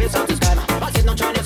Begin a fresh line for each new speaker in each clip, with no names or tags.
it's hard to describe. I said, I'm to.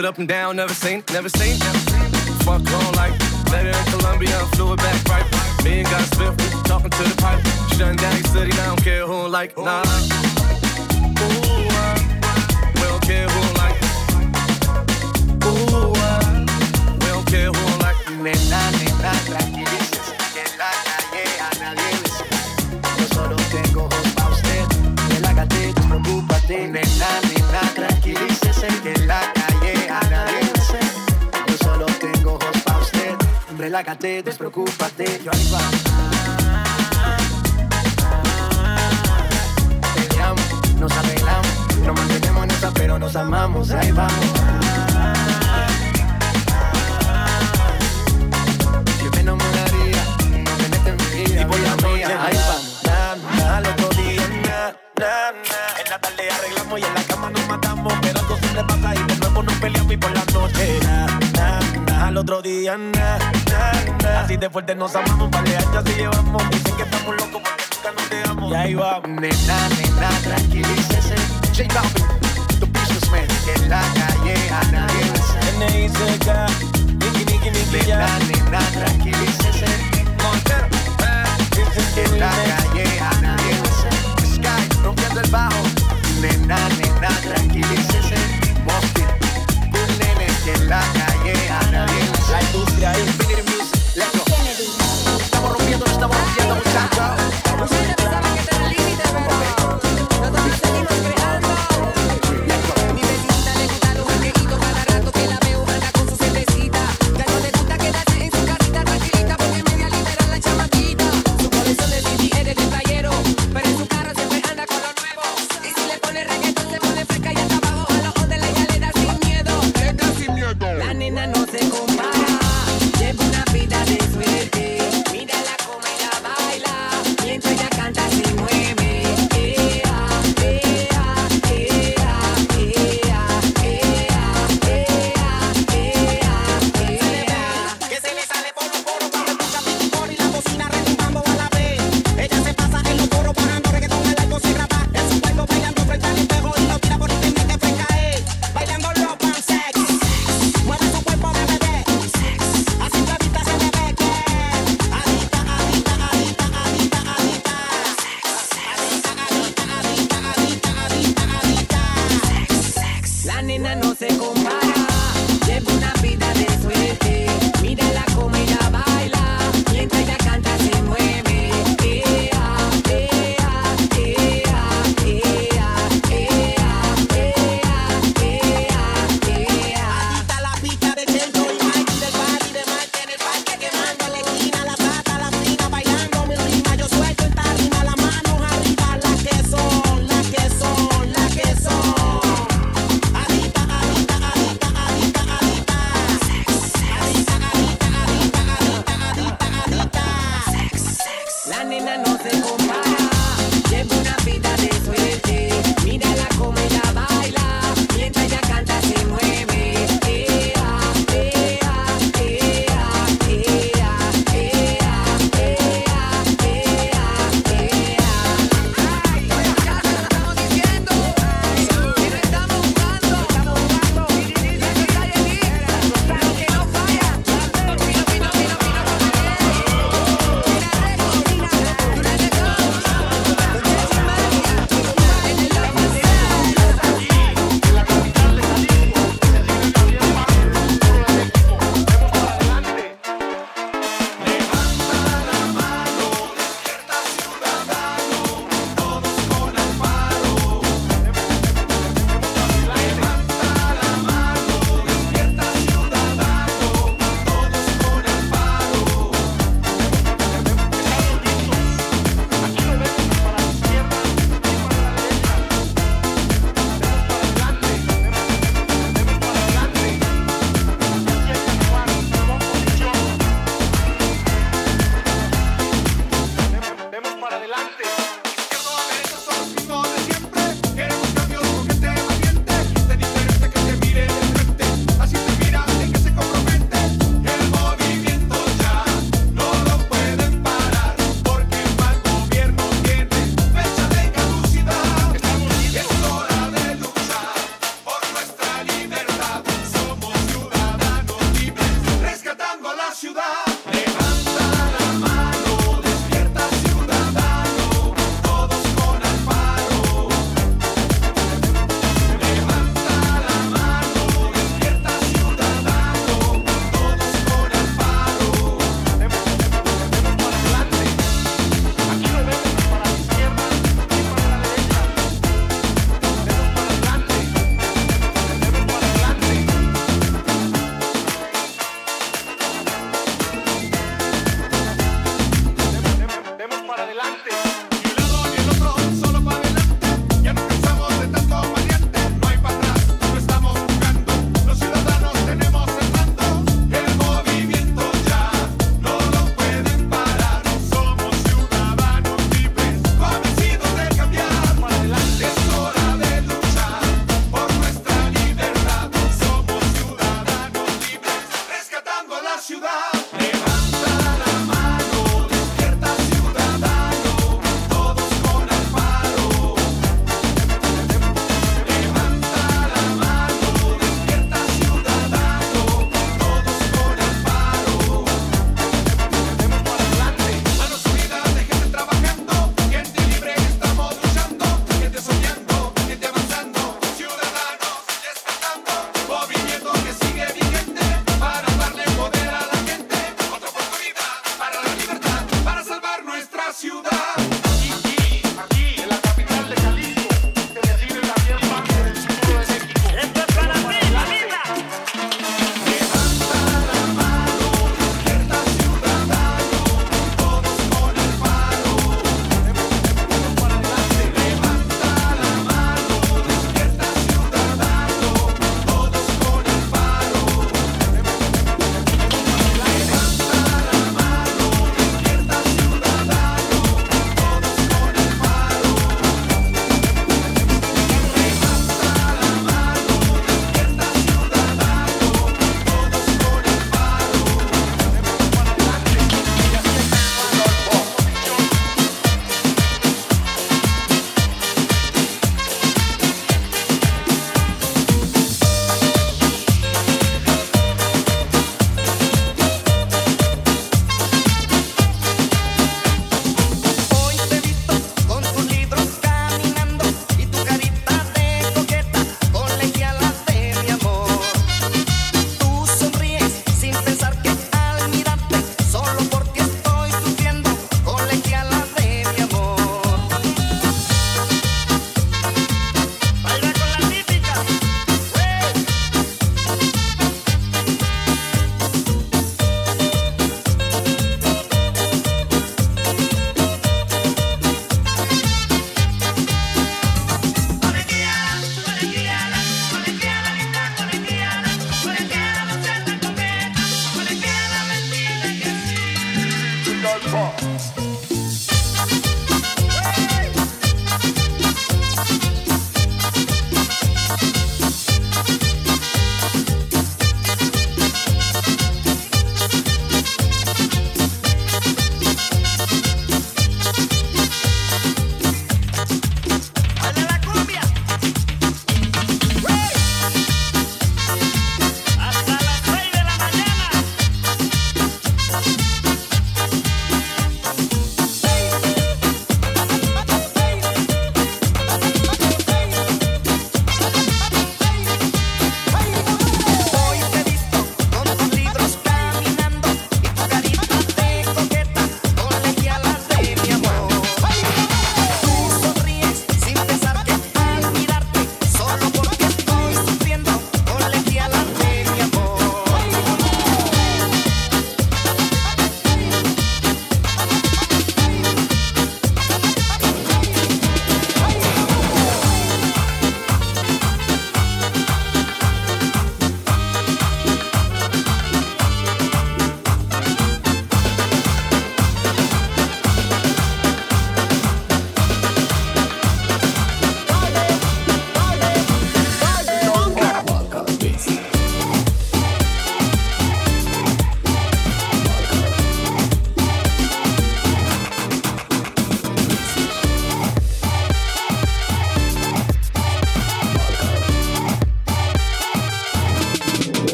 Foot up and down, never seen, never seen. Fuck on like later in Colombia, flew it back right. Me and God Swift, talking to the pipe. Shutting down your city, now I don't care who like, nah.
relájate, despreocúpate, yo ahí va. Peleamos, nos arreglamos, nos mantenemos en esa, pero nos amamos, ahí vamos. Yo me enamoraría, no me metes en mi vida,
voy
a mía, ahí vamos.
Na, na, na, na, na, en la tarde arreglamos y en la otro día, na, na, na. Así de fuerte nos amamos, para de años llevamos. Dicen que estamos locos porque nunca nos dejamos. Y ahí va.
Nena, nena, tranquilícese. J Balvin, tu businessman. En la calle a nadie le hace.
N-I-C-K, Nicky, Nicky, Nicky, ya.
Nena, nena, tranquilícese.
Montero, eh.
En la calle a nadie le hace. Sky, rompiendo el bajo. Nena, nena, tranquilícese. Mosby, un nene que en la calle a nadie Estamos rompiendo, estamos rompiendo, muchachos.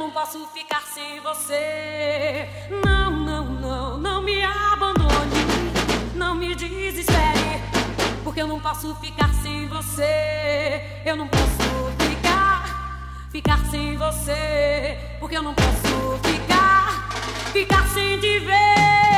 não posso ficar sem você. Não, não, não, não me abandone. Não me desespere, porque eu não
posso ficar sem você. Eu não posso ficar, ficar sem você, porque eu não posso ficar, ficar sem te ver.